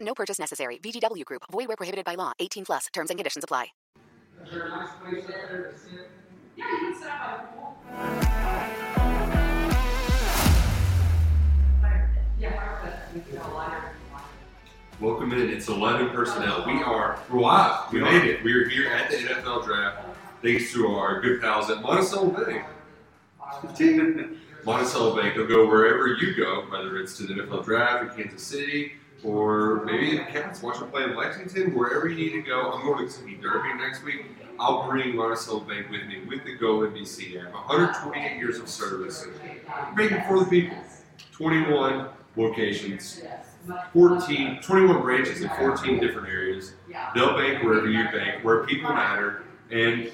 No purchase necessary. VGW Group. Void where prohibited by law. 18 plus. Terms and conditions apply. Is there a nice place there to sit? Yeah, you can sit out by the pool. Yeah, fire pit. We can go lighter. Welcome in. It's 11 personnel. We are we're live. We made it. We're here at the NFL draft thanks to our good pals at Monticello Bank. Monticello Bank will go wherever you go, whether it's to the NFL draft in Kansas City or maybe the Cats watch them play in Lexington, wherever you need to go. I'm going to Kentucky Derby next week. I'll bring Monticello Bank with me with the Go NBC app. 128 years of service. Banking for the people. 21 locations. 14, 21 branches in 14 different areas. They'll bank wherever you bank, where people matter. And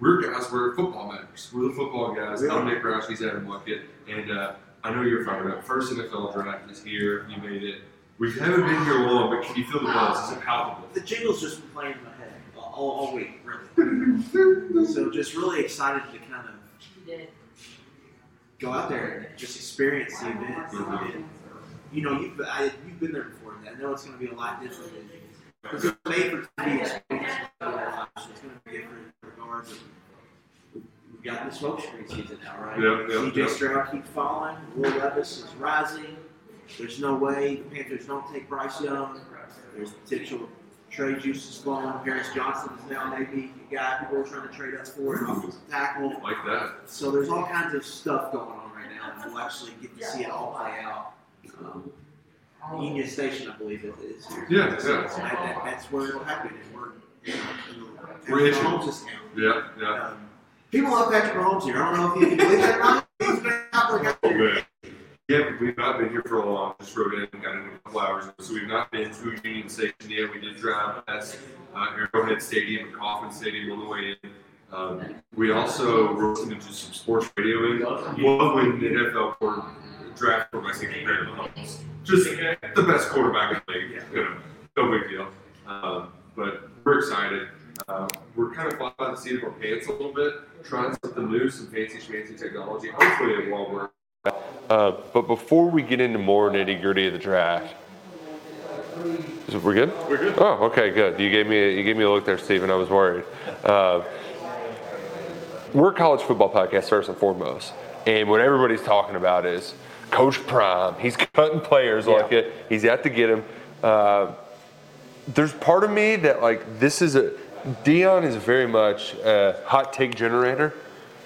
we're guys where football matters. We're the football guys. I'm Nick Roush, he's Adam Luckett. And uh, I know you're fired up. First NFL draft is here. You made it. We haven't been here long, but can you feel the buzz? Is it palpable? The jingle's just been playing in my head all, all week, really. so just really excited to kind of go out there and just experience the event. And, you know, you've, I, you've been there before. I know it's going to be a lot different. Because it's made for TV experience. So it's going to be different regardless. We've got the smoke screen season now, right? Yep, yep, CJ yep. Stroud keeps falling. Will Levis is rising. There's no way the Panthers don't take Bryce Young. There's potential trade juices flowing. Paris Johnson is now maybe a guy people are trying to trade us for an offensive tackle. Like that. So there's all kinds of stuff going on right now, and we'll actually get to see it all play out. Um, Union Station, I believe it is. Here. Yeah, So yeah. that's- that- that's where it'll happen. And we're, you know, in the- We're. Mahomes is now. Yeah, yeah. Um, people love Patrick Mahomes here. I don't know if you can believe that or not. Yeah, we've not been here for a long. Just rode in got in a couple hours. So we've not been to Union Station yet. We did drive past uh, Arrowhead Stadium and Kauffman Stadium on the way in. Um, we also were listening to some sports radio in. Love when the NFL quarter, draft quarterbacks get compared to Mahomes. Just the best quarterback in the league. You know, no big deal. Um, but we're excited. Uh, we're kind of flying by the seat of our pants a little bit, trying something new, some fancy schmancy technology. Hopefully it will work. Uh, but before we get into more nitty gritty of the draft, we're good. We're good. Oh, okay, good. You gave me a, you gave me a look there, Stephen. I was worried. Uh, we're a college football podcast first and foremost, and what everybody's talking about is Coach Prime. He's cutting players like it. He's out to get him. Uh, there's part of me that like this is a Deion is very much a hot take generator,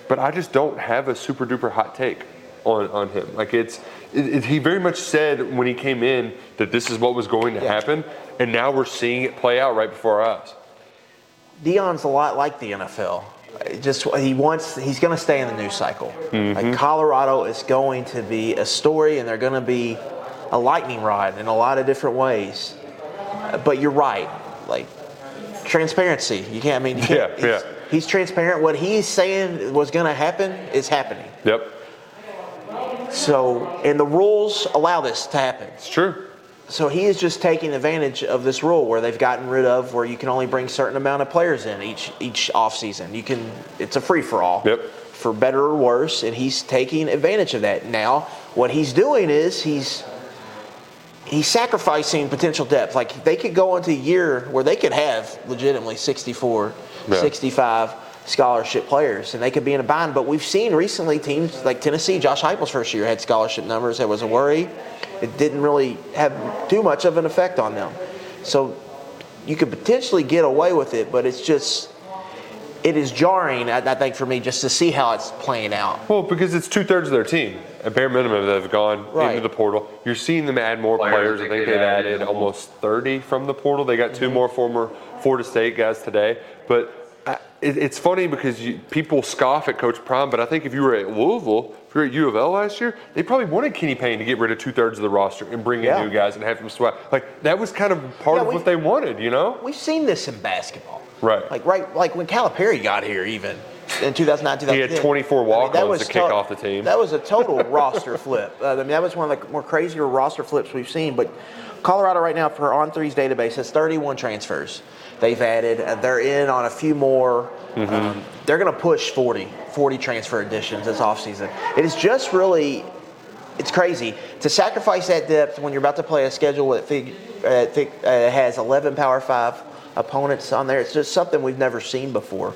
but I just don't have a super duper hot take on on him. Like it's it, it- he very much said when he came in that this is what was going to happen, and now we're seeing it play out right before our eyes. Deion's a lot like the NFL. Just he wants he's going to stay in the news cycle. Mm-hmm. Like Colorado is going to be a story, and they're going to be a lightning rod in a lot of different ways. But you're right, like transparency. You can't. I mean, you can't, Yeah, he's, yeah. he's transparent. What he's saying was going to happen is happening. Yep, So, and the rules allow this to happen. it's true. So he is just taking advantage of this rule where they've gotten rid of where you can only bring certain amount of players in each each off season. You can it's a free for all. Yep. For better or worse, and he's taking advantage of that. Now, what he's doing is he's he's sacrificing potential depth. Like they could go into a year where they could have legitimately 64, Yeah. 65 scholarship players, and they could be in a bind. But we've seen recently teams like Tennessee, Josh Heupel's first year had scholarship numbers. That was a worry. It didn't really have too much of an effect on them. So you could potentially get away with it, but it's just it is jarring. I, I think for me just to see how it's playing out. Well, because it's two thirds of their team. At bare minimum, they've gone Right. into the portal. You're seeing them add more Players, players. I think they've added almost 30 from the portal. They got 2 more former Florida State guys today. But I, it, it's funny because you, people scoff at Coach Prime, but I think if you were at Louisville, if you were at U of L last year, they probably wanted Kenny Payne to get rid of two thirds of the roster and bring in Yeah. new guys and have them swag. Like that was kind of part Yeah, of what they wanted, you know? We've seen this in basketball. Right. Like right, like when Calipari got here, even in 2009, 2010. He had 24 walk-ons to kick off the team. That was a total roster flip. Uh, I mean, that was one of the more crazier roster flips we've seen. But Colorado right now, for On Three's database, has 31 transfers. They've added. Uh, they're in on a few more. Mm-hmm. Um, they're going to push 40, 40 transfer additions this offseason. It is just really it's crazy to sacrifice that depth when you're about to play a schedule that fig, uh, fig, uh, has 11 Power Five opponents on there. It's just something we've never seen before.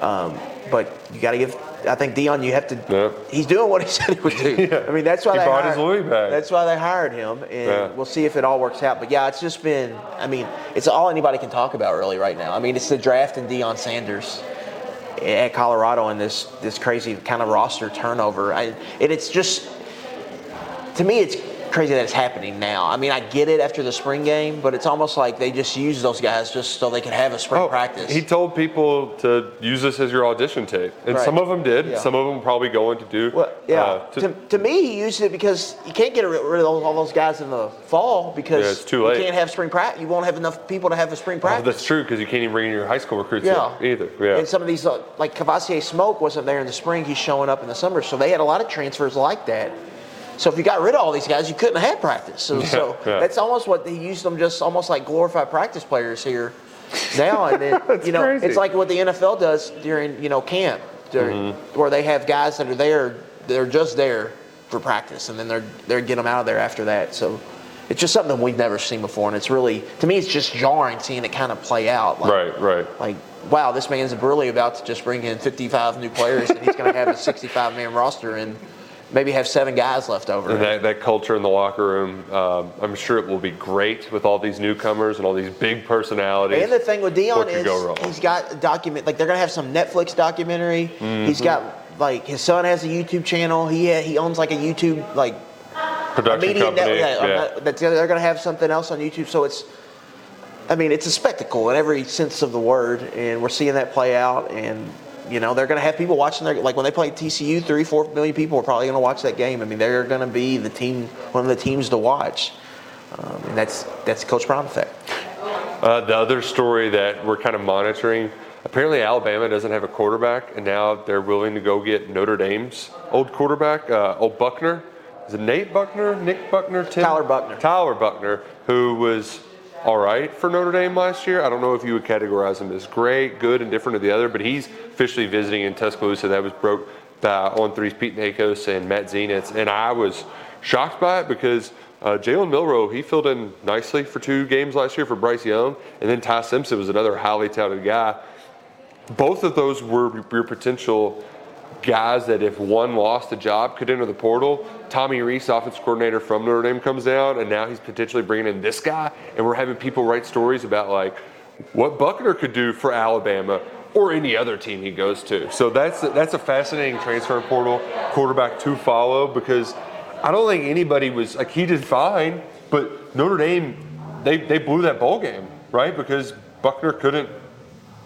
Um, but you got to give. I think Deion, you have to. He's doing what he said he would do. Yeah. I mean, that's why He they brought hired, his Louis back. That's why they hired him, and Yeah. we'll see if it all works out. But yeah, it's just been. I mean, it's all anybody can talk about really right now. I mean, it's the draft and Deion Sanders at Colorado and this this crazy kind of roster turnover. I, and it's just to me, it's crazy that it's happening now. I mean, I get it after the spring game, but it's almost like they just use those guys just so they can have a spring practice. Oh, He told people to use this as your audition tape, and Right. some of them did. Yeah. Some of them probably going to do. Well, yeah. uh, to- to, to me, he used it because you can't get rid of all those guys in the fall because Yeah, it's too late. you can't have spring practice. You won't have enough people to have a spring oh, practice. that's true because you can't even bring in your high school recruits Yeah. in either. Yeah. And some of these, uh, like Cavassier Smoke wasn't there in the spring. He's showing up in the summer. So they had a lot of transfers like that. So if you got rid of all these guys, you couldn't have practice. So, so yeah. that's almost what they used them just almost like glorified practice players here now. And then, you know, crazy. it's like what the NFL does during, you know, camp, during, Mm-hmm. where they have guys that are there, they're just there for practice. And then they're, they're getting them out of there after that. So it's just something we've never seen before. And it's really, to me, it's just jarring seeing it kind of play out. Like, right. Right. like, wow, this man's really about to just bring in 55 new players, and he's going to have a 65 man roster and maybe have seven guys left over. And that, that culture in the locker room, um, I'm sure it will be great with all these newcomers and all these big personalities. And the thing with Deion is go he's got a document like they're gonna have some Netflix documentary. Mm-hmm. He's got like his son has a YouTube channel. He he owns like a YouTube like production media company. network. Yeah, yeah. uh, they're gonna have something else on YouTube. So it's I mean it's a spectacle in every sense of the word, and we're seeing that play out. And you know they're gonna have people watching their like when they play TCU, three four million people are probably gonna watch that game. I mean they're gonna be the team one of the teams to watch. Um, and that's that's Coach Brown effect. Uh, the other story that we're kind of monitoring apparently Alabama doesn't have a quarterback, and now they're willing to go get Notre Dame's old quarterback, uh, old Buchner. Is it Nate Buchner, Nick Buchner, Tim? Tyler Buchner. Tyler Buchner, who was all right for Notre Dame last year. I don't know if you would categorize him as great, good, and different of the other, but he's officially visiting in Tuscaloosa. That was broke by on three's Pete Nakos and Matt Zenitz, and I was shocked by it because uh, Jalen Milroe he filled in nicely for two games last year for Bryce Young, and then Ty Simpson was another highly touted guy. Both of those were your potential guys that if one lost a job could enter the portal. Tommy Rees, offense coordinator from Notre Dame, comes down, and now he's potentially bringing in this guy, and we're having people write stories about like what Buchner could do for Alabama or any other team he goes to. So that's that's a fascinating transfer portal quarterback to follow because I don't think anybody was like he did fine, but Notre Dame they they blew that bowl game right because Buchner couldn't.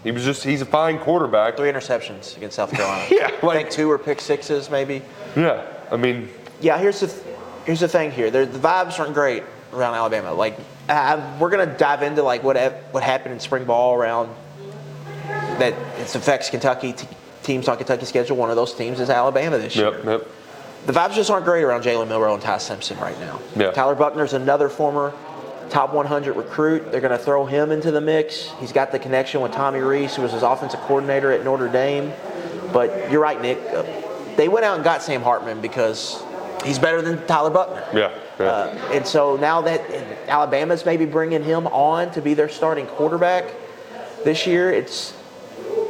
He was just he's a fine quarterback. Three interceptions against South Carolina. Yeah, I think two were pick sixes, maybe. Yeah, I mean Yeah, here's the th- here's the thing here. There, the vibes aren't great around Alabama. Like, we're gonna dive into like what what happened in spring ball around that it affects Kentucky t- teams on Kentucky schedule. One of those teams is Alabama this year. Yep, yep. The vibes just aren't great around Jalen Milroe and Ty Simpson right now. Yeah. Tyler Buchner's another former top 100 recruit. They're going to throw him into the mix. He's got the connection with Tommy Rees, who was his offensive coordinator at Notre Dame. But you're right, Nick. Uh, They went out and got Sam Hartman because he's better than Tyler Buchner. Yeah, yeah. Uh, and so now that Alabama's maybe bringing him on to be their starting quarterback this year, it's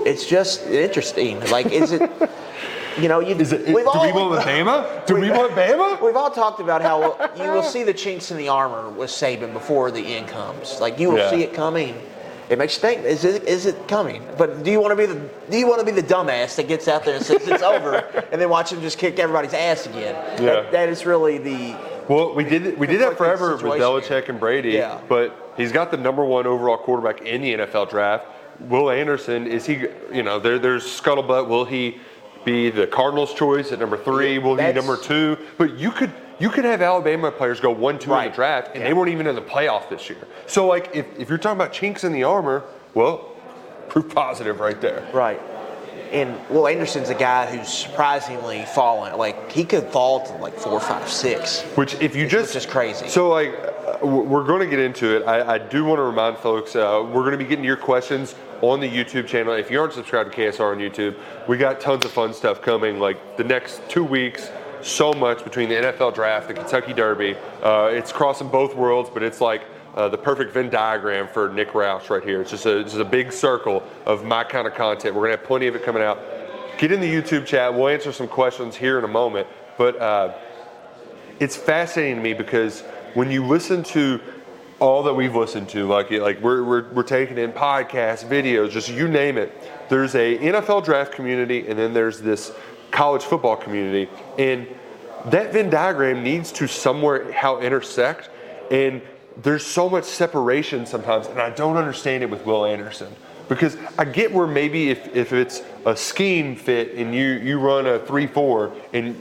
it's just interesting. Like, is it? You know, you, Is it, we've do all, we want Bama? Do we want Bama? We've all talked about how you will see the chinks in the armor with Saban before the end comes. Like you will Yeah. see it coming. It makes you think: Is it is it coming? But do you want to be the do you want to be the dumbass that gets out there and says it's over, and then watch him just kick everybody's ass again? Yeah. That, that is really the Well, we did we did that forever with situation Belichick and Brady, Yeah. but he's got the number one overall quarterback in the NFL draft. Will Anderson is he? You know, there, there's scuttlebutt. Will he be the Cardinals' choice at number three? Will he That's- number two? But you could you could have Alabama players go one two in the draft, and Yeah. they weren't even in the playoff this year. So like, if, if you're talking about chinks in the armor, well, proof positive right there. Right. And Will Anderson's a guy who's surprisingly fallen. Like he could fall to like four, five, six. Which, if you Which just is crazy. So, like, uh, we're going to get into it. I, I do want to remind folks uh, we're going to be getting your questions on the YouTube channel. If you aren't subscribed to KSR on YouTube, we got tons of fun stuff coming. Like the next two weeks, so much between the NFL draft, the Kentucky Derby. Uh, it's crossing both worlds, but it's like. Uh, the perfect Venn diagram for Nick Roush right here. It's just a, it's just a big circle of my kind of content. We're gonna have plenty of it coming out. Get in the YouTube chat. We'll answer some questions here in a moment. But uh, it's fascinating to me because when you listen to all that we've listened to, like like we're, we're, we're taking in podcasts, videos, just you name it. There's a NFL draft community, and then there's this college football community, and that Venn diagram needs to somewhere how intersect, and there's so much separation sometimes, and I don't understand it with Will Anderson because I get where maybe if, if it's a scheme fit and you you run a three four and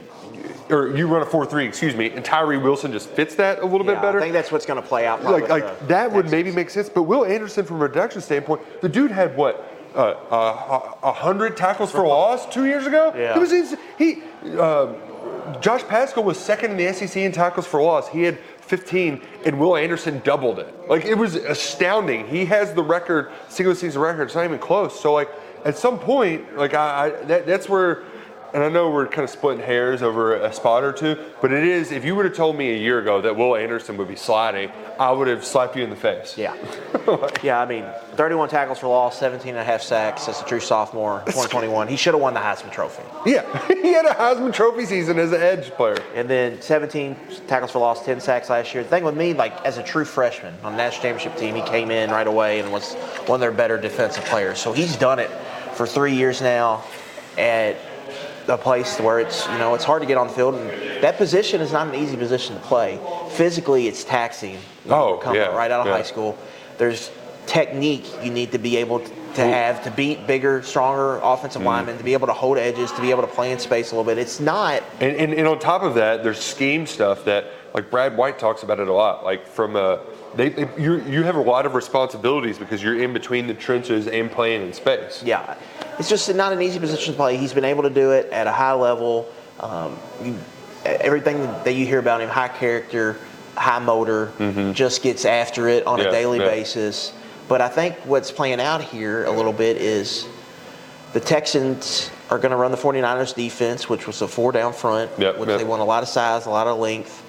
or you run a four three, excuse me, and Tyree Wilson just fits that a little Yeah, bit better. I think that's what's going to play out. like like the that would maybe make sense. But Will Anderson, from a reduction standpoint, the dude had what uh, uh, a hundred tackles for loss two years ago. Yeah. He was ins- he. Uh, Josh Paschal was second in the SEC in tackles for loss. He had 15, and Will Anderson doubled it. Like it was astounding. He has the record, single season record. It's not even close. So like at some point, like I, I that, that's where. And I know we're kind of splitting hairs over a spot or two, but it is. If you would have told me a year ago that Will Anderson would be sliding, I would have slapped you in the face. Yeah. yeah, I mean, 31 tackles for loss, 17 and a half sacks as a true sophomore, 2021. He should have won the Heisman Trophy. Yeah, he had a Heisman Trophy season as an edge player. And then 17 tackles for loss, 10 sacks last year. The thing with me, like as a true freshman on the national championship team, he came in right away and was one of their better defensive players. So he's done it for three years now at a place where it's you know it's hard to get on the field, and that position is not an easy position to play. Physically, it's taxing. Oh, come yeah, right out of yeah. high school. There's technique you need to be able to to have to beat bigger, stronger Mm. offensive linemen, to be able to hold edges, to be able to play in space a little bit. It's not And, and, and on top of that, there's scheme stuff that, like Brad White talks about it a lot. Like from a, they, they you you have a lot of responsibilities because you're in between the trenches and playing in space. Yeah, it's just not an easy position to play. He's been able to do it at a high level. Um, you, everything that you hear about him, high character, high motor, just gets after it on Mm-hmm. Yeah, a daily yeah. basis. But I think what's playing out here a little bit is the Texans are going to run the 49ers defense, which was a four down front, Yep, which yep. they want a lot of size, a lot of length.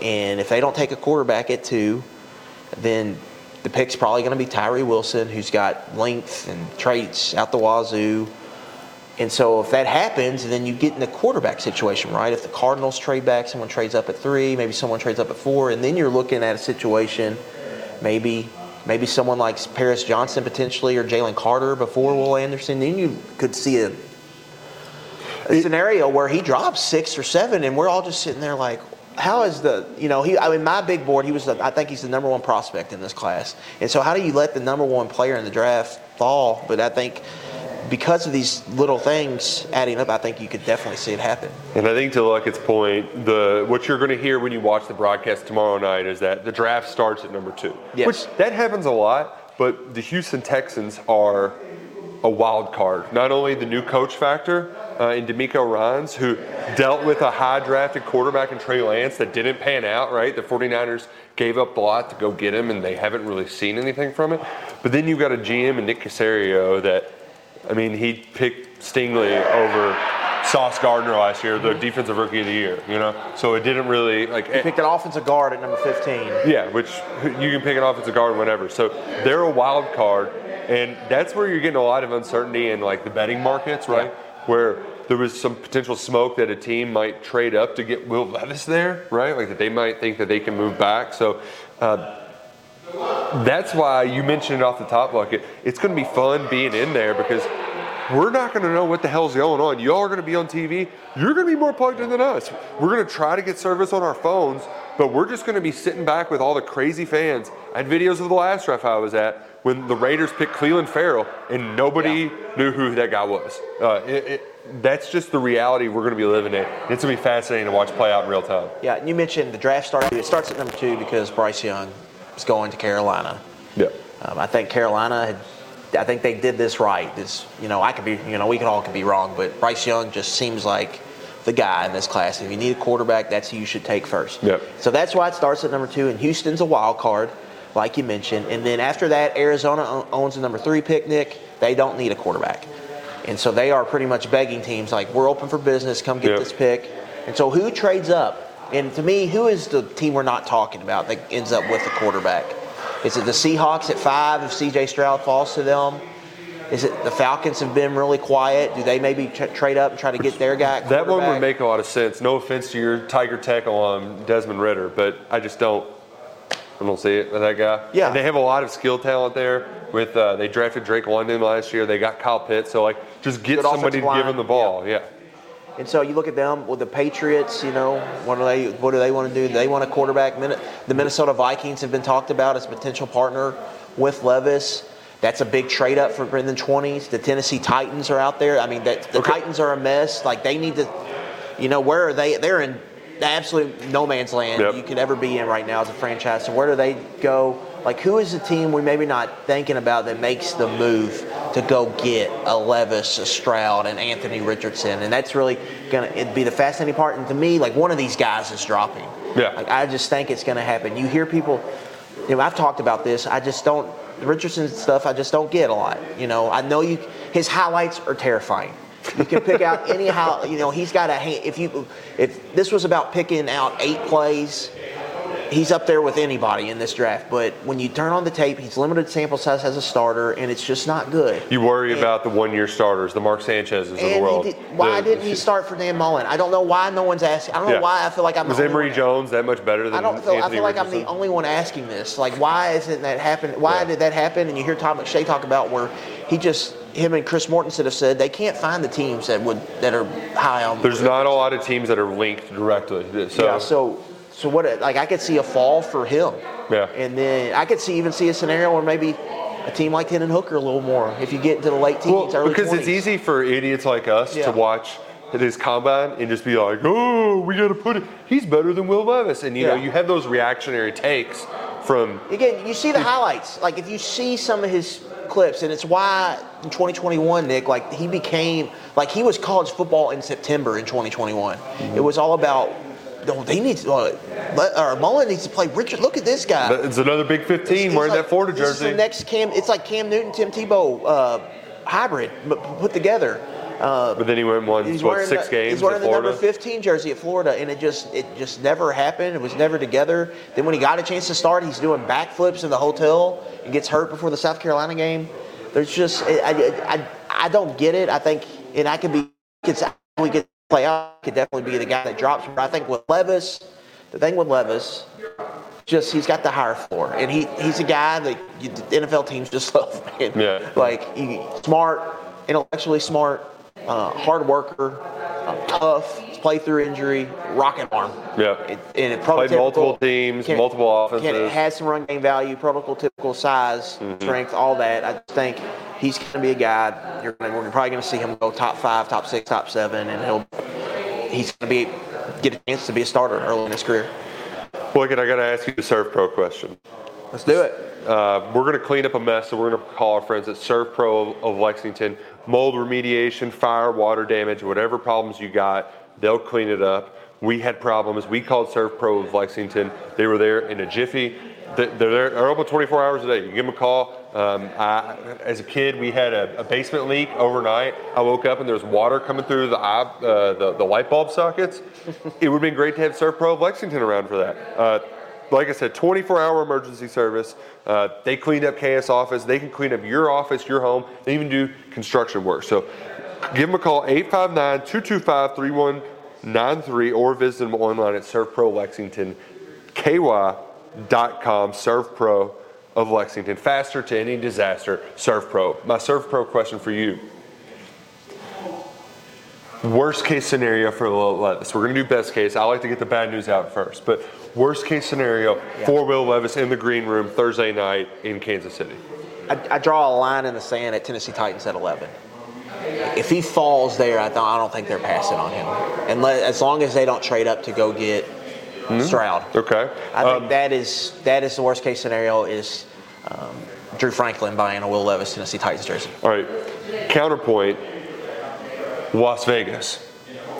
And if they don't take a quarterback at two, then the pick's probably going to be Tyree Wilson, who's got length and traits out the wazoo. And so if that happens, then you get in the quarterback situation, right? If the Cardinals trade back, someone trades up at three, maybe someone trades up at four, and then you're looking at a situation, maybe maybe someone like Paris Johnson potentially or Jalen Carter before Will Anderson, then you could see a, a scenario where he drops six or seven, and we're all just sitting there like, how is the you know he I mean my big board he was the, I think he's the number one prospect in this class, and so how do you let the number one player in the draft fall? But I think because of these little things adding up, I think you could definitely see it happen. And I think to Luckett's point, the what you're going to hear when you watch the broadcast tomorrow night is that the draft starts at number two. Yes. Which that happens a lot, but the Houston Texans are a wild card. Not only the new coach factor uh, in DeMeco Ryans, who dealt with a high drafted quarterback in Trey Lance that didn't pan out, right? The 49ers gave up a lot to go get him, and they haven't really seen anything from it. But then you've got a GM and Nick Caserio that, I mean, he picked Stingley over Sauce Gardner last year, the defensive rookie of the year, you know? So it didn't really, like, He picked an offensive guard at number 15. yeah, which you can pick an offensive guard whenever. So they're a wild card, and that's where you're getting a lot of uncertainty in like the betting markets, right? Where there was some potential smoke that a team might trade up to get Will Levis there, right? Like that they might think that they can move back. So. Uh, that's why you mentioned it off the top Luckett. It's going to be fun being in there because we're not going to know what the hell's going on. Y'all are going to be on TV. You're going to be more plugged in than us. We're going to try to get service on our phones, But we're just going to be sitting back with all the crazy fans. I had videos of the last draft I was at when the Raiders picked Clelin Ferrell and nobody knew who that guy was. Uh, it, it, that's just the reality we're going to be living in. It's going to be fascinating to watch play out in real time. Yeah, and you mentioned the draft start. It starts at number two because Bryce Young is going to Carolina. Yeah. Um, I think Carolina had. I think they did this right. This, you know, I could be, you know, we can all could be wrong, but Bryce Young just seems like the guy in this class. If you need a quarterback, that's who you should take first. Yep. So that's why it starts at number two, and Houston's a wild card, like you mentioned. And then after that, Arizona owns the number three pick. Nick, they don't need a quarterback, and so they are pretty much begging teams like, "We're open for business. Come get Yep. this pick." And so who trades up? And to me, who is the team we're not talking about that ends up with the quarterback? Is it the Seahawks at five if C.J. Stroud falls to them? Is it the Falcons have been really quiet? Do they maybe tra- trade up and try to get their guy? at That one would make a lot of sense. No offense to your Tiger Tech on Desmond Ridder, but I just don't. I don't see it with that guy. Yeah. And they have a lot of skill talent there. With uh, they drafted Drake London last year. They got Kyle Pitts. So like, just get Good somebody to give him the ball. Yeah. And so you look at them with the Patriots. You know, what do they what do they want to do? They want a quarterback. The Minnesota Vikings have been talked about as a potential partner with Levis. That's a big trade up for in the twenties. The Tennessee Titans are out there. I mean, that, the Okay. Titans are a mess. Like they need to. You know, where are they? They're in absolute no man's land Yep. you could ever be in right now as a franchise. So where do they go? Like, who is the team we're maybe not thinking about that makes the move to go get a Levis, a Stroud, and Anthony Richardson? And that's really gonna it'd be the fascinating part. And to me, like one of these guys is dropping. Yeah. Like I just think it's gonna happen. You hear people. You know, I've talked about this. I just don't Richardson stuff. I just don't get a lot. You know, I know you. His highlights are terrifying. You can pick out any how you know he's got a hand. If you if this was about picking out eight plays, he's up there with anybody in this draft. But when you turn on the tape, he's limited sample size as a starter, and it's just not good. You worry And- about the one-year starters, the Mark Sanchez's of the world. did, why The- didn't he start for Dan Mullen? I don't know why no one's asking. I don't know why I feel like I'm Was the only Emory one- Jones that much better than I don't feel. Anthony I feel like I'm the only one asking this. Like, why isn't that happen? Why Yeah. did that happen? And you hear Todd McShay talk about where he just him and Chris Mortensen have said they can't find the teams that would that are high on. There's not a lot of teams that are linked directly. So, yeah. So so what? Like I could see a fall for him. Yeah. And then I could see even see a scenario where maybe a team like Hendon Hooker a little more if you get into the late teens, well, early because 20s. it's easy for idiots like us Yeah. to watch his combine and just be like, "Oh, we got to put it. He's better than Will Levis," and you know, you have those reactionary takes from Again, you see the highlights. Like if you see some of his clips, and it's why in 2021, Nick, like he became like he was college football in September in 2021. It mm-hmm. was all about. No, they need to. Uh, or Mullen needs to play Richard. Look at this guy. it's another Big 15 It's wearing like- that Florida jersey. the next Cam. It's like Cam Newton, Tim Tebow uh, hybrid put together. Uh, but then he went one, He's what wearing six the, games He's wearing the number 15 jersey at Florida, and it just it just never happened. It was never together. Then when he got a chance to start, he's doing backflips in the hotel and gets hurt before the South Carolina game. There's just I I, I, I don't get it. I think and I could be could we could play out. Could definitely be the guy that drops. But I think with Levis, the thing with Levis. Just he's got the higher floor, and he he's a guy that you, the NFL teams just love. Man. Yeah. like he, smart, intellectually smart, uh, hard worker, uh, tough, play through injury, rocket arm. Yeah. It, and it Played multiple teams, can- multiple Can, offenses. it has some run game value, prototypical typical size, Mm-hmm. strength, all that. I think he's going to be a guy. You're gonna, we're probably going to see him go top five, top six, top seven, and he'll he's going to be get a chance to be a starter early in his career. Look, I got to ask you the Servpro question. Let's do it. Uh, we're going to clean up a mess, so we're going to call our friends at Servpro of, of Lexington. Mold remediation, fire, water damage, whatever problems you got, they'll clean it up. We had problems. We called Servpro of Lexington. They were there in a jiffy. They- They're there. They're open 24 hours a day. You give them a call. Um, I, as a kid, we had a, a basement leak overnight. I woke up and there was water coming through the eye, uh, the, the light bulb sockets. it would have been great to have Servpro of Lexington around for that. Uh, like I said, 24 hour emergency service. Uh, they clean up KS office. They can clean up your office, your home. They even do construction work. So give them a call, 859 225 3193, or visit them online at ServeProLexington.com. Servpro of Lexington. Faster to any disaster. Servpro. My Servpro question for you Worst case scenario for Will Levis. We're going to do best case. I like to get the bad news out first. But worst case scenario for Will Levis in the green room Thursday night in Kansas City. I, I draw a line in the sand at Tennessee Titans at 11. If he falls there, I don't, I don't think they're passing on him. And as long as they don't trade up to go get Stroud. Okay. I think Um, that is that is the worst case scenario is um, Drew Franklin buying a Will Levis Tennessee Titans jersey. All right. Counterpoint Las Vegas.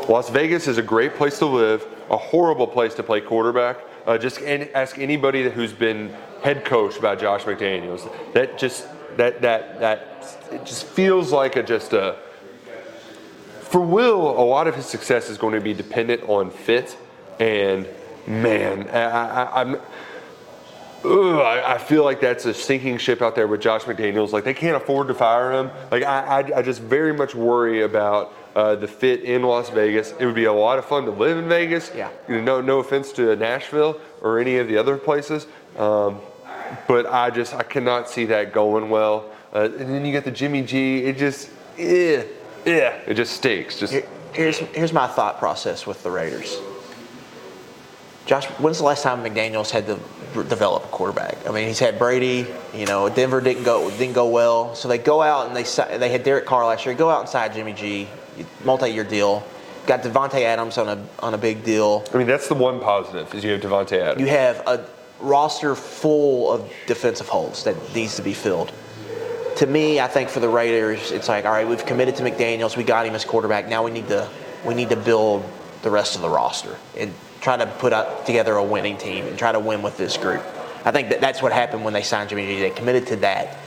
Las Vegas is a great place to live, a horrible place to play quarterback. Uh, just ask anybody who's been head coached by Josh McDaniels. That just that that that it just feels like a just a for Will, a lot of his success is going to be dependent on fit, and man, I, I, I'm. Ugh, I, I feel like that's a sinking ship out there with Josh McDaniels. Like they can't afford to fire him. Like I, I, I just very much worry about uh, the fit in Las Vegas. It would be a lot of fun to live in Vegas. Yeah. You know, no, no offense to Nashville or any of the other places, um, but I just I cannot see that going well. Uh, and then you get the Jimmy G. It just, yeah, yeah, it just stinks. Just Here- Here's here's my thought process with the Raiders. Josh, when's the last time McDaniel's had to develop a quarterback? I mean, he's had Brady. You know, Denver didn't go didn't go well, so they go out and they they had Derek Carr last year. Go out and sign Jimmy G, multi-year deal. Got Davante Adams on a on a big deal. I mean, that's the one positive is you have Davante Adams. You have a roster full of defensive holes that needs to be filled. To me, I think for the Raiders, it's like, all right, we've committed to McDaniels. We got him as quarterback. Now we need to we need to build the rest of the roster and try to put out together a winning team and try to win with this group. I think that that's what happened when they signed Jimmy G. They committed to that,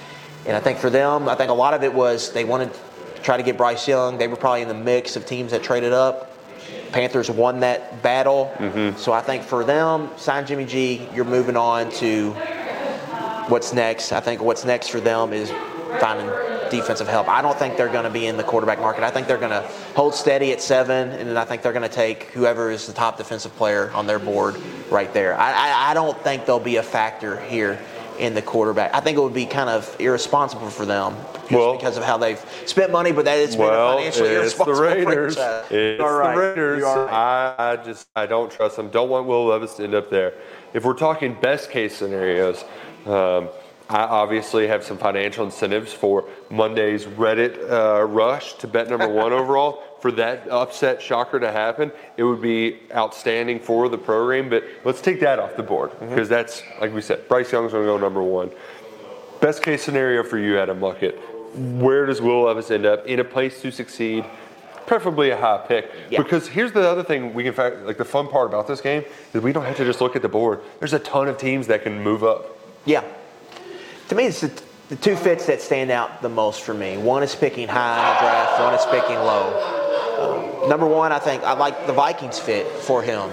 and I think for them, I think a lot of it was they wanted to try to get Bryce Young. They were probably in the mix of teams that traded up. Panthers won that battle. Mm-hmm. So I think for them, sign Jimmy G, you're moving on to what's next. I think what's next for them is finding defensive help. I don't think they're going to be in the quarterback market. I think they're going to hold steady at seven, and then I think they're going to take whoever is the top defensive player on their board right there. I, I, I don't think they'll be a factor here in the quarterback. I think it would be kind of irresponsible for them just Well- because of how they've spent money, but that it's been a Well, financially it's the Raiders. franchise. It's right. the Raiders. Right. I, I just I don't trust them. Don't want Will Levis to end up there. If we're talking best case scenarios, um, I obviously have some financial incentives for Monday's Reddit uh, rush to bet number one overall. For that upset shocker to happen, it would be outstanding for the program. But let's take that off the board Mm-hmm. because that's like we said, Bryce Young's going to go number one. Best case scenario for you, Adam Luckett. Where does Will Levis end up in a place to succeed? Preferably a high pick. Yeah. Because here's the other thing we can fact like the fun part about this game is we don't have to just look at the board. There's a ton of teams that can move up. Yeah. To me, it's the, the two fits that stand out the most for me. One is picking high in the draft, one is picking low. Um, number one, I think I like the Vikings fit for him.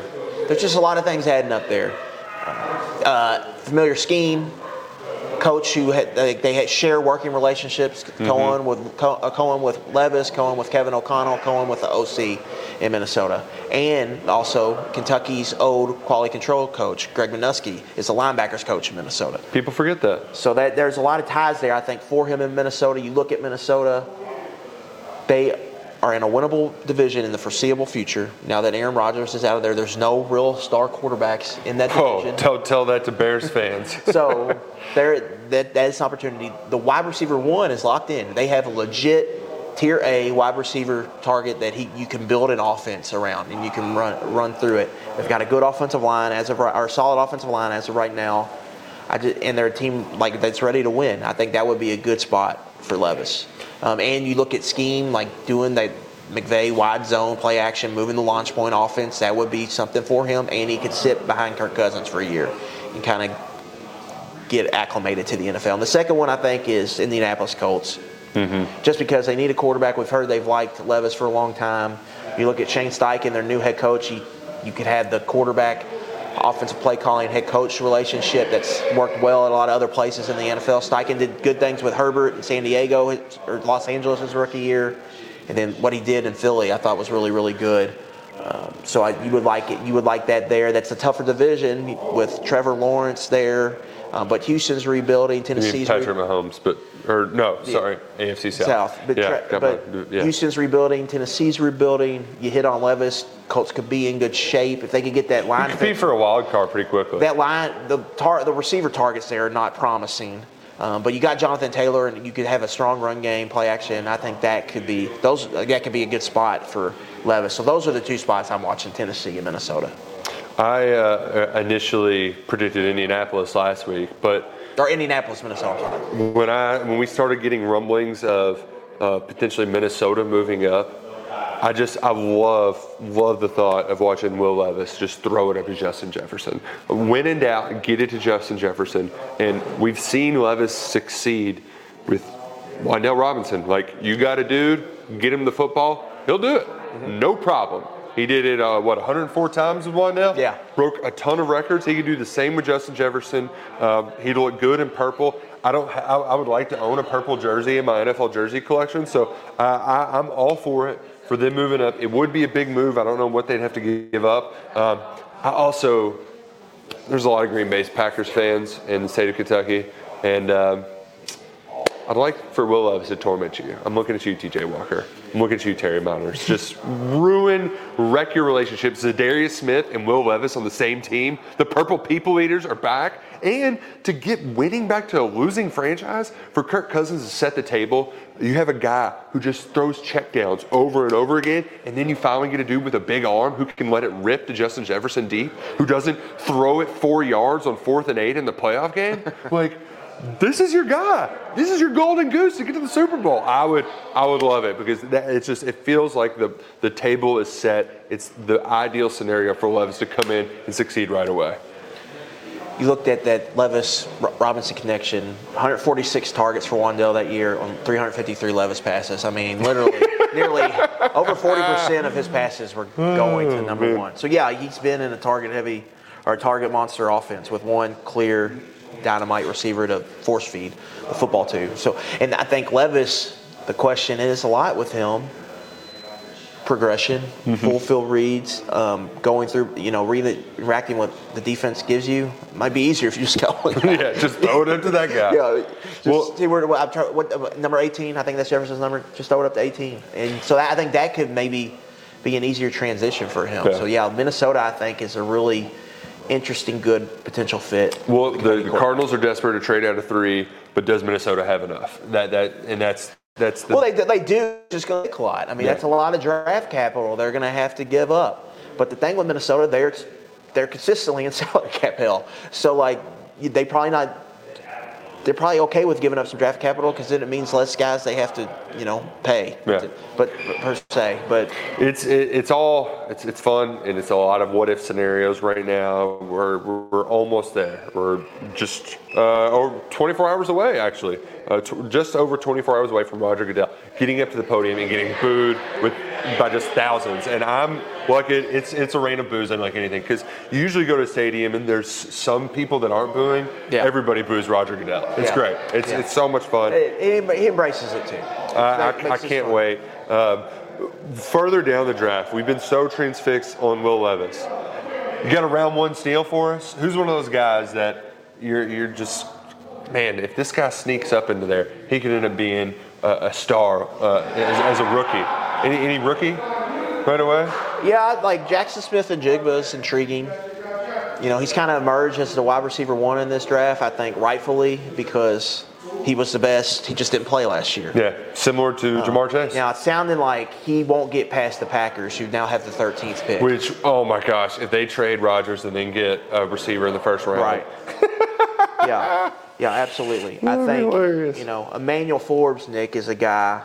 There's just a lot of things adding up there. Uh, familiar scheme, coach who had, they, they had share working relationships. Coen with uh, Coen with Levis, Coen with Kevin O'Connell, Coen with the OC in Minnesota, and also Kentucky's old quality control coach Greg Manusky is the linebackers coach in Minnesota. People forget that. So that there's a lot of ties there, I think, for him in Minnesota. You look at Minnesota, they are in a winnable division in the foreseeable future. Now that Aaron Rodgers is out of there, there's no real star quarterbacks in that Oh, division. tell, tell that to Bears fans. So there, that, that is an opportunity. The wide receiver one is locked in. They have a legit tier A wide receiver target that he you can build an offense around and you can run run through it. They've got a good offensive line as of right, solid offensive line as of right now. I just, and they're a team like that's ready to win. I think that would be a good spot for Levis. Um, and you look at scheme like doing that McVay wide zone play action, moving the launch point offense. That would be something for him, and he could sit behind Kirk Cousins for a year and kind of get acclimated to the NFL. And the second one I think is Indianapolis Colts. Just because they need a quarterback, we've heard they've liked Levis for a long time. You look at Shane Steichen, their new head coach. You, you could have the quarterback, offensive play calling, head coach relationship that's worked well at a lot of other places in the NFL. Steichen did good things with Herbert in San Diego or Los Angeles his rookie year, and then what he did in Philly I thought was really really good. Um, so I, you would like it. You would like that there. That's a tougher division with Trevor Lawrence there, uh, but Houston's rebuilding. Tennessee's Patrick re- Mahomes, but or no, sorry, AFC South. South. But, yeah, tra- but yeah. Houston's rebuilding, Tennessee's rebuilding. You hit on Levis. Colts could be in good shape if they could get that line. compete for a wild card pretty quickly. that line, the tar- the receiver targets there are not promising. Um, but you got Jonathan Taylor, and you could have a strong run game, play action. I think that could be those. That could be a good spot for Levis. So those are the two spots I'm watching: Tennessee and Minnesota, I uh, initially predicted Indianapolis last week, but or Indianapolis, Minnesota. When I when we started getting rumblings of uh, potentially Minnesota moving up, I just I love love the thought of watching Will Levis just throw it up to Justin Jefferson. When in doubt, get it to Justin Jefferson, and we've seen Levis succeed with Wan'Dale Robinson. Like you got a dude, get him the football, he'll do it, no problem. He did it uh, what 104 times with one now? Yeah. broke a ton of records. He could do the same with Justin Jefferson. Um, he'd look good in purple. I don't. I, I would like to own a purple jersey in my NFL jersey collection, so uh, I, I'm all for it for them moving up. It would be a big move. I don't know what they'd have to give up. Um, I also there's a lot of Green Bay Packers fans in the state of Kentucky, and um, I'd like for Will Levis to torment you. I'm looking at you, TJ Walker. I'm looking at you, Terry Miners. Just ruin, wreck your relationships. Za'Darius Smith and Will Levis on the same team. The Purple People Eaters are back. And to get winning back to a losing franchise, for Kirk Cousins to set the table, you have a guy who just throws checkdowns over and over again, and then you finally get a dude with a big arm who can let it rip to Justin Jefferson deep, who doesn't throw it four yards on fourth and eight in the playoff game. like, this is your guy. This is your golden goose to get to the Super Bowl. I would, I would love it because that, it's just, it feels like the the table is set. It's the ideal scenario for Levis to come in and succeed right away. You looked at that Levis Robinson connection. 146 targets for Wan'Dale that year on 353 Levis passes. I mean, literally, nearly over 40% of his passes were going to oh, number one. So yeah, he's been in a target heavy or target monster offense with one clear dynamite receiver to force feed the football to. So, and I think Levis, the question is a lot with him progression, full field reads, um, going through, you know, re- reacting what the defense gives you. Might be easier if you just go. yeah, just throw it up to that guy. Yeah, just Well- see where, what, trying, what uh, number 18. I think that's Jefferson's number. Just throw it up to 18, and so that, I think that could maybe be an easier transition for him. Yeah. So yeah, Minnesota I think is a really interesting, good potential fit. Well, The the, Kentucky the quarterback. Cardinals are desperate to trade out of three, but does Minnesota have enough? That that and that's that's the Well, they, they do just going to a lot. I mean, Yeah. that's a lot of draft capital they're going to have to give up. But the thing with Minnesota, they're they're consistently in salary cap hell. So like, they probably not. They're probably okay with giving up some draft capital because then it means less guys they have to, you know, pay. Yeah. But per se, but It's it, it's all it's it's fun and it's a lot of what if scenarios right now. We're we're, we're almost there. We're just uh, over 24 hours away actually. Uh, t- just over 24 hours away from Roger Goodell getting up to the podium and getting booed with by just thousands. And I'm like it, it's it's a rain of boos unlike anything because you usually go to a stadium and there's some people that aren't booing. Yeah. Everybody boos Roger Goodell. It's Yeah. great. It's Yeah. it's so much fun. it, it- he embraces it too. I, I, I can't fun. wait. Um, further down the draft, we've been so transfixed on Will Levis. You got a round one steal for us? Who's one of those guys that you're you're just man? If this guy sneaks up into there, he could end up being a, a star uh, as, as a rookie. Any, any rookie right away? Yeah, like Jaxon Smith-Njigba is intriguing. You know, he's kind of emerged as the wide receiver one in this draft, I think rightfully, because he was the best. He just didn't play last year. Yeah, similar to Ja'Marr Chase. Now, it's sounding like he won't get past the Packers, who now have the 13th pick. Which, oh my gosh, if they trade Rodgers and then get a receiver in the first round, Right. yeah. Yeah, absolutely. I think hilarious. you know Emmanuel Forbes, Nick, is a guy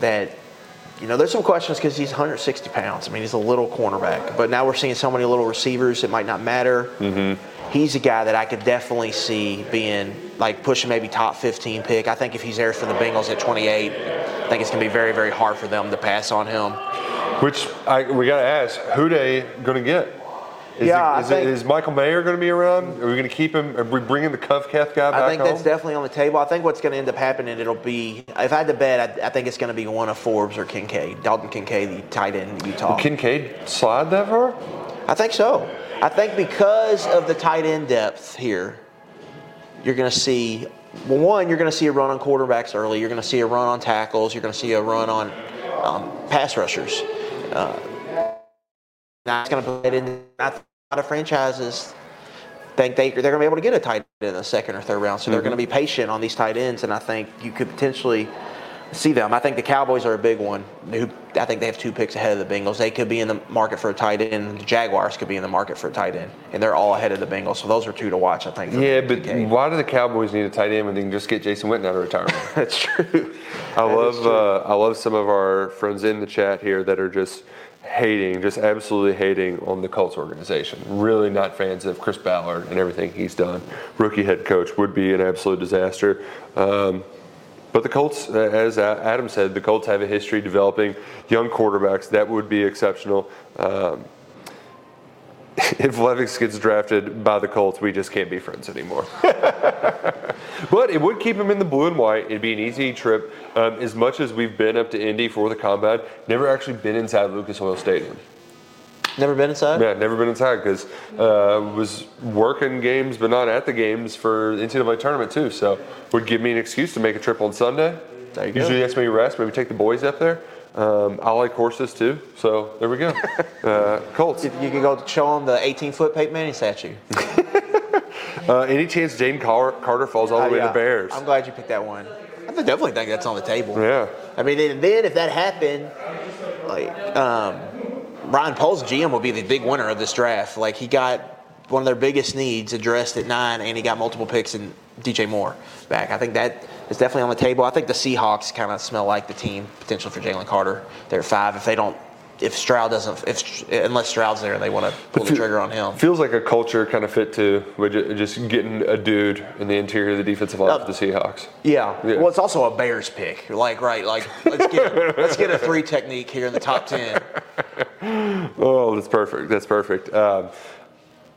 that you know there's some questions because he's 160 pounds. I mean, he's a little cornerback, but now we're seeing so many little receivers. It might not matter. Mm-hmm. He's a guy that I could definitely see being like pushing maybe top 15 pick. I think if he's there for the Bengals at 28, I think it's going to be very very hard for them to pass on him. Which I, we got to ask, who they going to get? Is, Yeah, it, is, think- it, is Michael Mayer going to be around? Are we going to keep him? Are we bringing the Covcath guy back I think home? that's definitely on the table. I think what's going to end up happening, it'll be, if I had to bet, I, I think it's going to be one of Forbes or Kincaid, Dalton Kincaid, the tight end Utah. Kincaid slide that far? I think so. I think because of the tight end depth here, you're going to see well, one, you're going to see a run on quarterbacks early. You're going to see a run on tackles. You're going to see a run on um, pass rushers. Uh, that's going to put it in. A lot of franchises think they, they're going to be able to get a tight end in the second or third round, so they're going to be patient on these tight ends, and I think you could potentially see them. I think the Cowboys are a big one. Who I think they have two picks ahead of the Bengals. They could be in the market for a tight end. The Jaguars could be in the market for a tight end, and they're all ahead of the Bengals. So those are two to watch. I think. Yeah, but decade. why do the Cowboys need a tight end when they can just get Jason Witten out of retirement? that's true. I That love true. uh, I love some of our friends in the chat here that are just hating, just absolutely hating on the Colts organization. Really not fans of Chris Ballard and everything he's done. Rookie head coach would be an absolute disaster. Um, but the Colts, uh, as Adam said, the Colts have a history developing young quarterbacks. That would be exceptional. Um, if Levis gets drafted by the Colts, we just can't be friends anymore. But it would keep him in the blue and white. It'd be an easy trip. Um, as much as we've been up to Indy for the combine, never actually been inside Lucas Oil Stadium. Never been inside. Yeah, never been inside because uh, was working games, but not at the games for the NCAA tournament too. So would give me an excuse to make a trip on Sunday. There you go. Usually that's me rest. Maybe take the boys up there. Um, I like horses too, so there we go. uh, Colts. You you could go show them the 18 foot Peyton Manning statue. Uh, any chance Car- Carter falls all the way Oh, yeah. to Bears? I'm glad you picked that one. I definitely think that's on the table. Yeah. I mean, and then if that happened, like um, Ryan Poles GM will be the big winner of this draft. Like he got one of their biggest needs addressed at nine, and he got multiple picks in DJ Moore back. I think that is definitely on the table. I think the Seahawks kind of smell like the team potential for Jalen Carter. They're five. If they don't, if Stroud doesn't, if unless Stroud's there, and they want to pull the trigger on him. Feels like a culture kind of fit too, just getting a dude in the interior of the defensive line Uh, for the Seahawks. Yeah. Yeah. Well, it's also a Bears pick. Like, right? Like, let's get let's get a three technique here in the top ten. Oh, that's perfect. That's perfect. Um,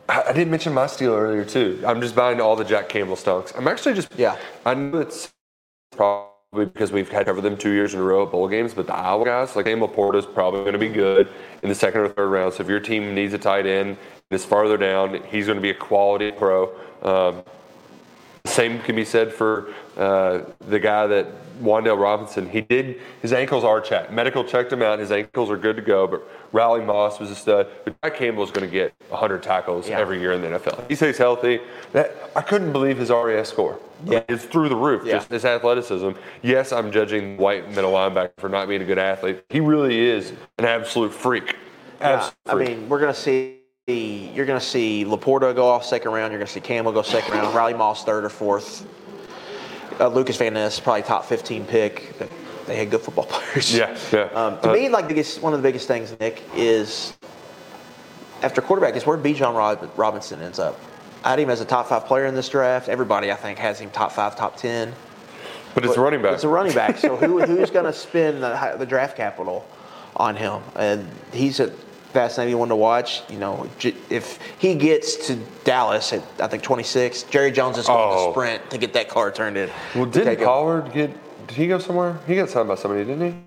I, didn't mention my steal earlier too. I'm just buying all the Jack Campbell stonks. I'm actually just Yeah. I know it's probably because we've had covered them two years in a row at bowl games, but the Iowa guys like Campbell Porta's probably going to be good in the second or third round. So if your team needs a tight end and is farther down, he's going to be a quality pro. Um, same can be said for uh, the guy that Wan'Dale Robinson. He did his ankles are checked. Medical checked him out. His ankles are good to go. But Riley Moss was a stud. But Jack Campbell is going to get 100 tackles Yeah. every year in the NFL. He stays healthy. That I couldn't believe his RAS score. Yeah. it's through the roof. Yeah. Just his athleticism. Yes, I'm judging white middle linebacker for not being a good athlete. He really is an absolute freak. Yeah, Absolute I mean, we're gonna see. You're gonna see LaPorta go off second round. You're gonna see Campbell go second round. Riley Moss third or fourth. Uh, Lucas Van Ness probably top 15 pick. They had good football players. Yeah, yeah. Um, to Uh, me, like biggest, one of the biggest things, Nick, is after quarterback is where Bijan Rob- Robinson ends up. I had him as a top five player in this draft. Everybody, I think, has him top five, top ten. but it's a running back. It's a running back. So who, who's going to spend the, the draft capital on him? And he's a fascinating one to watch. You know, if he gets to Dallas at I think 26, Jerry Jones is going Oh. to sprint to get that car turned in. Well, didn't. Pollard get? Did he go somewhere? He got signed by somebody, didn't he?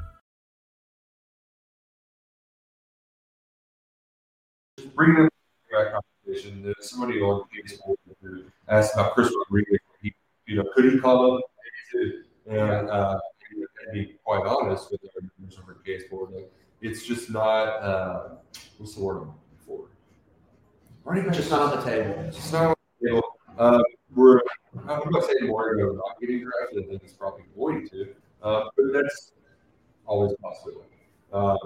Bringing up that conversation, there's somebody on Facebook who asked about Chris Rodriguez. He, you know, could he call up? And uh, to be quite honest with our members of our case board, like, it's just not. Uh, what's the word I'm looking for? Running back Just not on the table. just not on the table. Um, we're. I'm not saying we're going to not getting drafted. I think it's probably going to, uh, but that's always a possibility. Uh,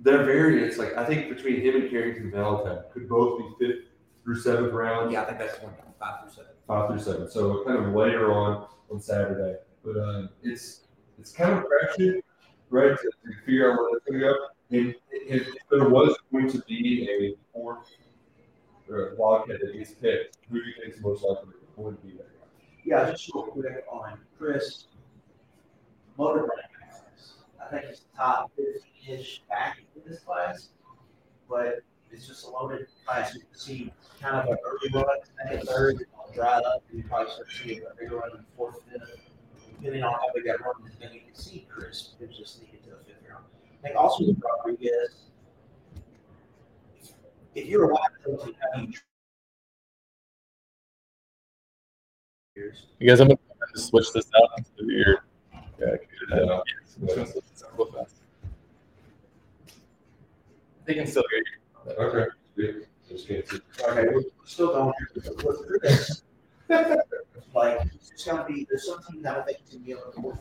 their variants, like I think between him and Carrington Valentine, could both be fifth through seventh round, Yeah, I think that's one five through seven. five through seven. So kind of later on on Saturday. But uh, it's it's kind of crapshoot, right? To, to figure out where that's going to go. if, if, if there was going to be a fourth or a Wildcat that gets picked, who do you think is most likely would be there? Yeah, just real quick on Chris. Motor running backs. I think the top fifteen-ish back in this class, but it's just a loaded class. You can see kind of an early run, second, third, dry up, and you probably start seeing a bigger run in fourth, fifth. Depending on how big that run is, then you can see Chris could just sneak into the fifth round. I think also with Rodriguez, if you're a wide receiver, how do you guys, I'm gonna switch this out. Yeah, this real. They can still hear you. Okay. good. Just can't see. Okay, we're still going. With Chris, like, it's gonna be, there's something that I think he's gonna be able to work.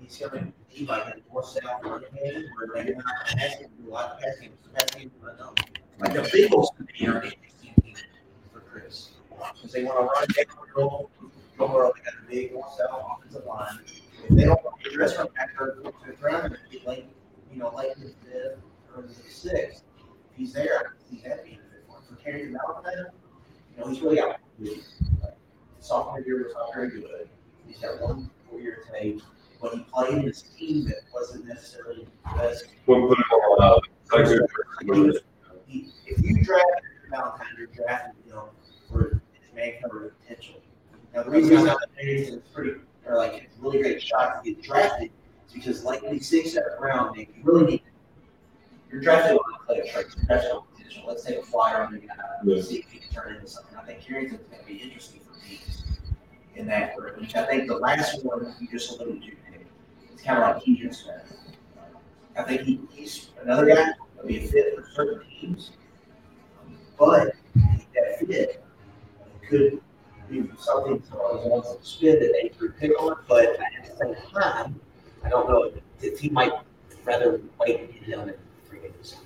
He's gonna be like a more south running game where they're not asking a lot of passing, passing, but um, like the to me are interesting team for Chris. Because they wanna run, they roll, over, they got a big north south offensive line. If they don't want to address back there, to the ground, and get late, you know, late in the fifth or the sixth, if he's there, he's happy in the fifth one. For Terry Malachi, you know, he's really got sophomore year was not very good. He's got one four year tape, but he played in his team that wasn't necessarily the best. We'll put it all out. Like, good. He, if you draft Valentine, you're drafting him for his man cover potential. Now, the reason he's not the Patriots is pretty, or like, a really great shot to get drafted is because like in the sixth, seventh round, Nick, you really need, you're drafting on a player, right? You're on potential. Let's take a flyer on the guy, Yeah. see if he can turn into something. I think Carrington's going to be interesting for teams in that group. Which I think the last one you just alluded to, Nick, it's kind of like Keegan Smith. I think he, he's another guy that'll be a fit for certain teams, but that fit could be something someone wants to spin that they could pick on. But at the same time, I don't know if the team might rather wait and get him in three games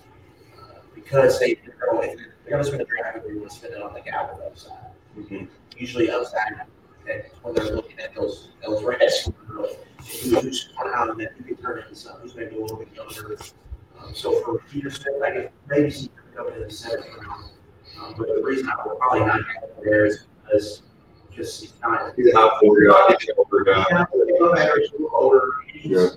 uh, because they they're going, to spend a draft, they're going to spend it on the guy with upside. Usually upside. And when they're looking at those those risks, really, who's around that who can turn into something, who's maybe a little bit younger. Um, so for Peter I could maybe see him coming in the seventh round. Um, but the reason I will probably not have him there is because just he's not. He's a high guy, he's an older guy. Yeah, he's a little older. He's, Yeah.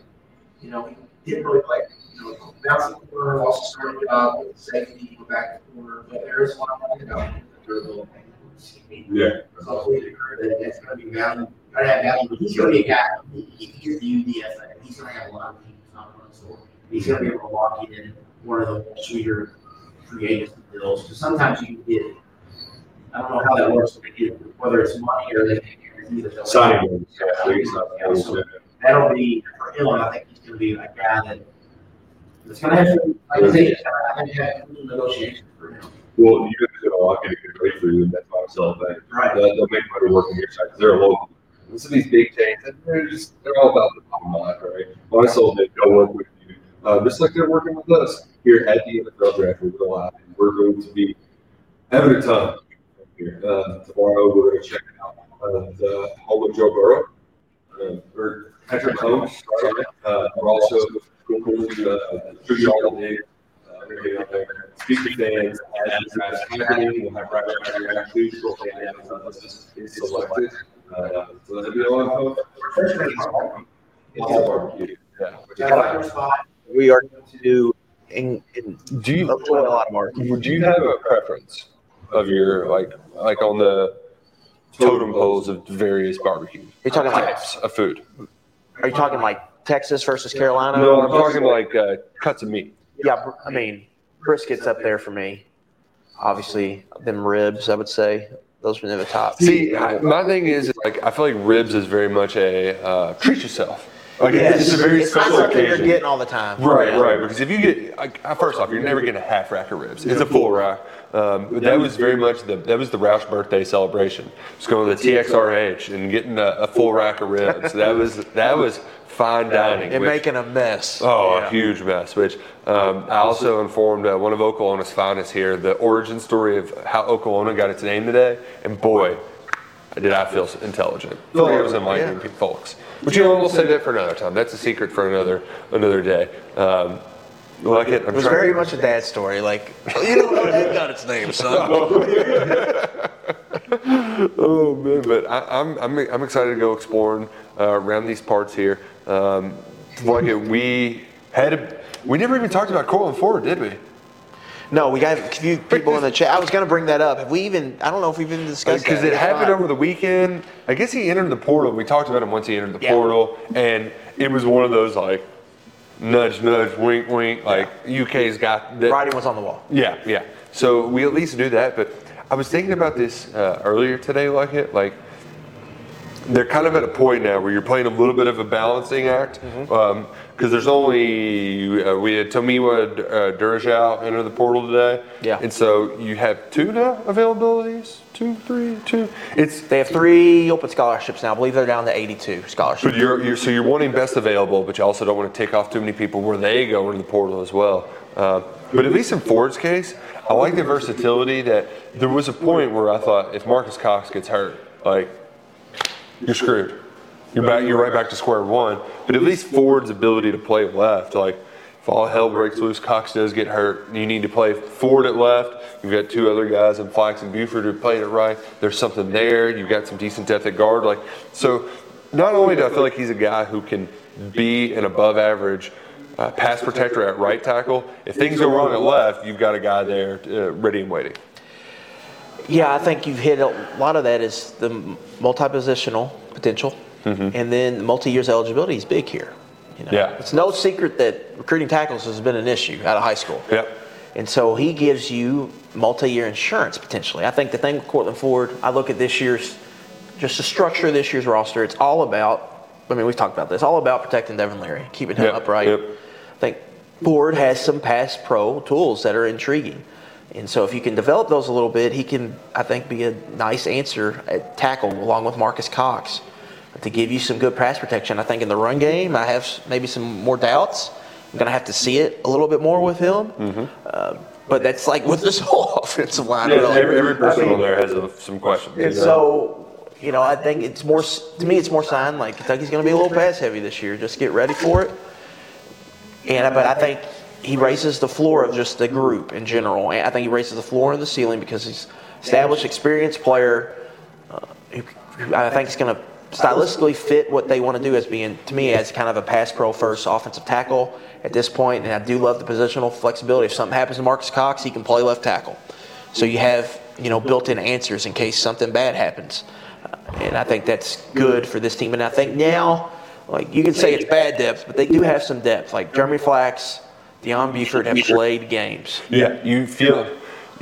You know, he didn't really play. You know, bouncing the corner, also started job with safety, go back to the corner. But there is a lot of about him. They're a little thing. Yeah. So hopefully the career that it's going to be value. I have value, he's going to be a guy. He, he, he's the UDFA. He's going to have a lot of teams not run so he's going to be able to lock in one of the sweeter agency deals. Because sometimes you can get. I don't know how that works, whether it's money or they can guarantee that they'll. Signing bonus, yeah, I think it's Yeah, so That'll be for him. I think he's going to be a guy that. It's going to have to, like I say, it's going to have to have negotiations for him. Well, you guys gonna lock in a good rate for you, and that's why I'm selling that. Right. They'll, they'll make money working your side, because they're local. And some of these big chains, they're just, they're all about the bottom line, right? When I sold it, they'll work with you, uh, just like they're working with us here at the NFL draft, we're going live, and we're going to be having a ton here. Uh, tomorrow, we're gonna check out, uh, the home of Joe Burrow, uh, or Patrick Mahomes, sorry. Uh, we're also going to, uh, tribute all the day, uh, we're gonna get out there, speak to fans, as the draft happening, we'll have right back reactions, we'll have fans, uh, this is selected. Uh, so that'll be a lot of fun. It's a barbecue. Yeah. We are going to do in, in Do you enjoy a lot of marketing. do you have a preference of your like like on the totem poles of various barbecue You're talking like, types of food? are you talking like Texas versus Carolina? No, I'm talking like uh, cuts of meat. Yeah, br- I mean, brisket's up there for me. Obviously, them ribs, I would say. Those were near the top. See, I- my thing is like I feel like ribs is very much a uh, treat yourself. Like Yes. it's a very It's not special something you're getting all the time. Right, right. Because if you get, like, first off, you're never getting a half rack of ribs. It's a full rack. Um, that was very much the that was the Roush birthday celebration. Just going to the TXRH and getting a, a full rack of ribs. That was that was fine dining. And which- making a mess. Oh, Yeah. a huge mess. Which um, I also informed uh, one of Oklahoma's finest here the origin story of how Oklahoma got its name today. And boy, did I feel intelligent. I feel was enlightening Yeah. folks. But you know, we'll save that for another time. That's a secret for another another day. Um, You like it? It I'm was trying- very much a dad story. Like, you know how that got its name, son. oh man, but I, I'm, I'm I'm excited to go exploring uh, around these parts here. Um, like it, we had a, we never even talked about Courtland Ford, did we? No, we got a few people in the chat. I was going to bring that up. Have we even? I don't know if we've even discussed it. Because it happened not- over the weekend. I guess he entered the portal. We talked about him once he entered the Yeah. portal, and it was one of those like nudge, nudge, wink, wink. Like UK's got that. Writing was on the wall. Yeah, yeah. So we at least do that. But I was thinking about this uh, earlier today, like it, like they're kind of at a point now where you're playing a little bit of a balancing act. Mm-hmm. Because there's only uh, we had Tomiwa uh, Durajao enter the portal today. Yeah. And so you have two now availabilities, two, three, two. It's They have three open scholarships now. I believe they're down to 82 scholarships. but you're, you're so you're wanting best available, but you also don't want to take off too many people where they go into the portal as well. Uh, but at least in Ford's case, I like the versatility that there was a point where I thought if Marques Cox gets hurt, like you're screwed. You're back. You're right back to square one. But at least Ford's ability to play left, like if all hell breaks loose, Cox does get hurt. You need to play Ford at left. You've got two other guys in Flax and Buford who playing it right. There's something there. You've got some decent depth at guard. Like so, not only do I feel like he's a guy who can be an above average uh, pass protector at right tackle. If things go wrong at left, you've got a guy there uh, ready and waiting. Yeah, I think you've hit a lot of that is the multi-positional potential, Mm-hmm. and then multi-years eligibility is big here. You know? Yeah. It's no secret that recruiting tackles has been an issue out of high school. Yep. And so he gives you multi-year insurance potentially. I think the thing with Courtland Ford, I look at this year's, just the structure of this year's roster. It's all about. I mean, we've talked about this. All about protecting Devin Leary, keeping him Yep, upright. yep. I think Ford has some pass pro tools that are intriguing. And so if you can develop those a little bit, he can, I think, be a nice answer at tackle along with Marques Cox to give you some good pass protection. I think in the run game, I have maybe some more doubts. I'm going to have to see it a little bit more with him. Uh, but that's like with this whole offensive line. Yeah, really. every, every I person mean, on there has a, some questions. and so, you know, I think it's more, to me, it's more sign like Kentucky's going to be a little pass heavy this year. Just get ready for it. And, but I think he raises the floor of just the group in general. And I think he raises the floor and the ceiling because he's established, experienced player. Uh, who, who I think is going to stylistically fit what they want to do as being, to me, as kind of a pass pro first offensive tackle at this point. And I do love the positional flexibility. If something happens to Marques Cox, he can play left tackle. So you have, you know, built-in answers in case something bad happens. Uh, and I think that's good for this team. And I think now, like you can say it's bad depth, but they do have some depth. Like Jeremy Flax, Deion Buford have played games. Yeah, you feel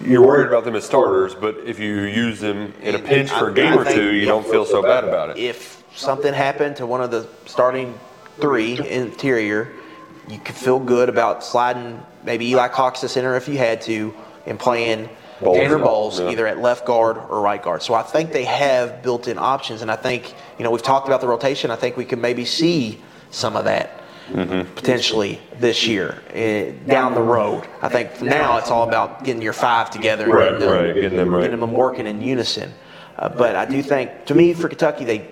you're worried about them as starters, but if you use them in a pinch for a game or two, you don't feel so bad about it. If something happened to one of the starting three interior, you could feel good about sliding maybe Eli Cox to center if you had to, and playing Bowles. Tanner Bowles Yeah. either at left guard or right guard. So I think they have built-in options, and I think you know we've talked about the rotation. I think we can maybe see some of that potentially this year eh, down the road. I think now it's all about getting your five together and Right, getting them, right, getting them right. getting them working in unison. Uh, but I do think, to me, for Kentucky, they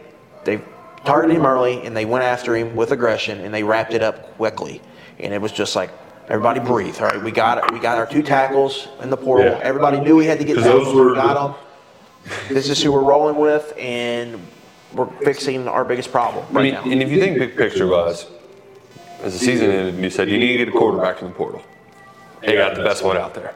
they targeted him early and they went after him with aggression and they wrapped it up quickly. And it was just like everybody breathe. All right, we got it. We got our two tackles in the portal. Yeah. Everybody knew we had to get tackles. those were we got them. This is who we're rolling with, and we're fixing our biggest problem I right mean, now. and if you think big picture wise, as the season ended, and you said you need to get a quarterback in the portal. They got the best one out there.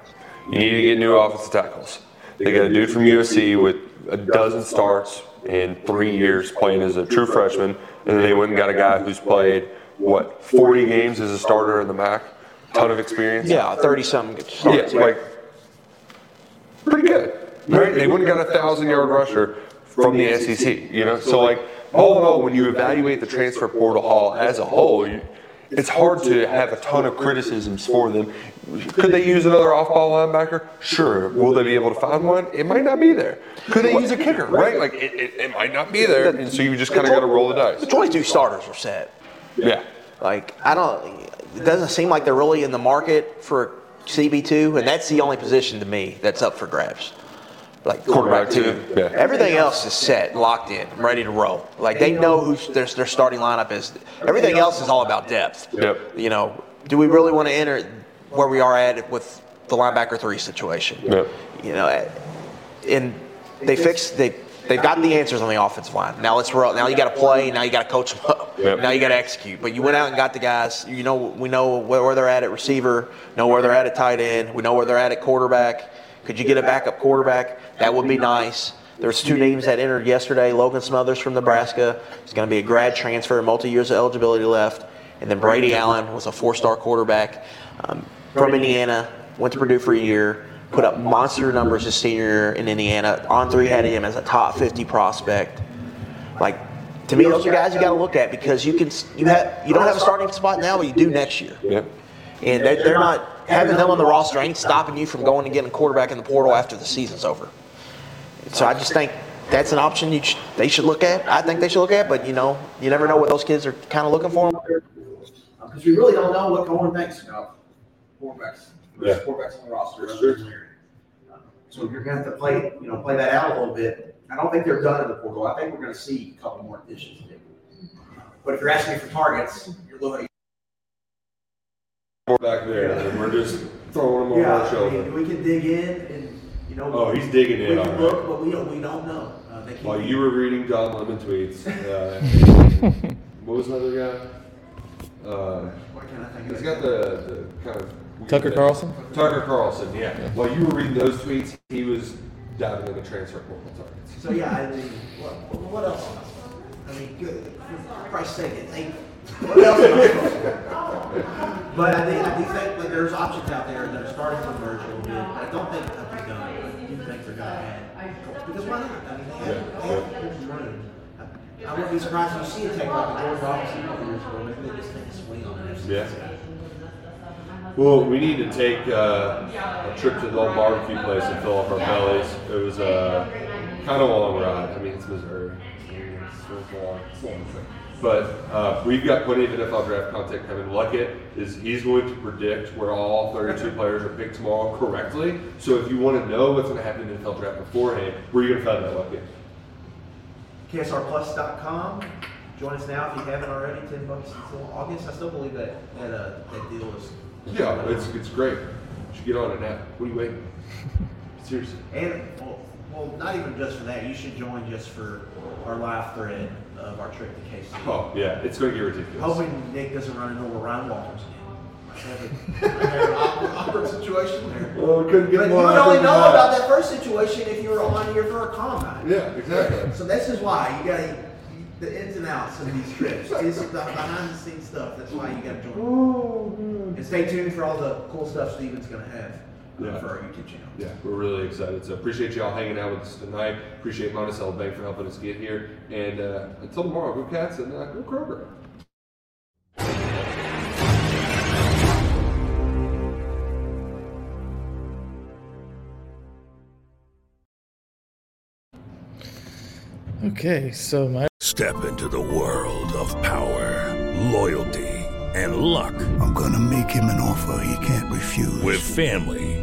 You need to get new offensive tackles. They got a dude from USC with a dozen starts in three years playing as a true freshman, and then they went and got a guy who's played what 40 games as a starter in the MAC, ton of experience. yeah, thirty something. Yeah, like pretty good. Right? They went and got a thousand yard rusher from the SEC. You know, so like all in all, when you evaluate the transfer portal hall as a whole, you, it's hard to have a ton of criticisms for them. Could they use another off-ball linebacker? Sure. Will they be able to find one? It might not be there. Could they use a kicker? Right? Like it, it, it might not be there, and so you just kind of got to roll the dice. The twenty-two starters are set. Yeah. Like I don't. It doesn't seem like they're really in the market for CB two, and that's the only position to me that's up for grabs. Like quarterback two. Yeah. Everything else is set, locked in, ready to roll. Like they know who their, their starting lineup is. Everything else is all about depth. Yep. You know, do we really want to enter? where we are at with the linebacker three situation. Yep. You know, eh, and they fixed they they've got the answers on the offensive line. Now let's roll. Now you got to play. Now you got to coach them up. Yep. Now you got to execute. But you went out and got the guys. You know, we know where, where they're at at receiver. Know where they're at at tight end. We know where they're at at quarterback. Could you get a backup quarterback? That would be nice. There's two names that entered yesterday. Logan Smothers from Nebraska. He's going to be a grad transfer, multi years of eligibility left. And then Brady Allen was a four-star quarterback um, from Indiana. Went to Purdue for a year. Put up monster numbers his senior year in Indiana. On three had him as a top 50 prospect. Like to me, those are guys you got to look at because you can you have you don't have a starting spot now, but you do next year. Yep. And they're, they're not having them on the roster ain't stopping you from going and getting a quarterback in the portal after the season's over. So I just think that's an option you sh- they should look at. I think they should look at, but you know, you never know what those kids are kind of looking for. Because we really don't know what Coen thinks about quarterbacks. Yeah. Quarterbacks on the roster. Sure. So you're going to have to play, you know, play that out a little bit. I don't think they're done in the portal. I think we're going to see a couple more additions. But if you're asking me for targets, you're looking. back there, and we're just throwing them over Yeah, our I shoulder. mean, we can dig in and, you know. Oh, he's digging in, We all can right. look, but we don't, we don't know. Uh, they keep- While you were reading John Lemon tweets, uh, what was another guy? Uh, What can I think he's of? got the, the kind of Tucker Carlson? Tucker Carlson, yeah. While you were reading those tweets, he was diving into transfer portal targets. So yeah, I mean, what, what else? I mean, good. For Christ's sake, it ain't. What else? am I supposed to do? But I think I do think that there's options out there that are starting to emerge a little bit. But I don't think that. I do think they're gonna add because why not? I mean, they have, they have good running. I- I wouldn't be surprised if you see a take like a George Robinson couple years ago. Maybe they just take a swing on it. Yeah. Well, we need to take uh, a trip to the old barbecue place and fill up our bellies. It was uh, kind of a long ride. I mean, it's Missouri. I mean, It's, it's long. It's long. But uh, we've got plenty of NFL draft content coming. Luckett is he's going to predict where all 32 players are picked tomorrow correctly. So if you want to know what's going to happen in the NFL draft beforehand, where are you going to find that, Luckett? KSRplus.com. Join us now if you haven't already. Ten bucks until August. I still believe that that uh, that deal is. Yeah, it's it's great. You should get on it now. What are you waiting? Seriously. And well, well, not even just for that. You should join just for our live thread of our trip to KC. Oh yeah, it's going to get ridiculous. Hoping Nick doesn't run into Ryan Walters again. I have a- I have an awkward, awkward situation there. Well, we couldn't get But you would only know that. about that first situation if you were on here for a combine. Yeah, exactly. So this is why you got to the ins and outs of these trips. It's the behind the scenes stuff. That's why you got to join. Oh, and stay tuned for all the cool stuff Steven's going to have Yeah. for our YouTube channel. Yeah, we're really excited. So appreciate y'all hanging out with us tonight. Appreciate Monticello Bank for helping us get here. And uh, until tomorrow, go Cats and uh, go Kroger. Okay, so my Step into the world of power, loyalty, and luck. I'm gonna make him an offer he can't refuse. With family,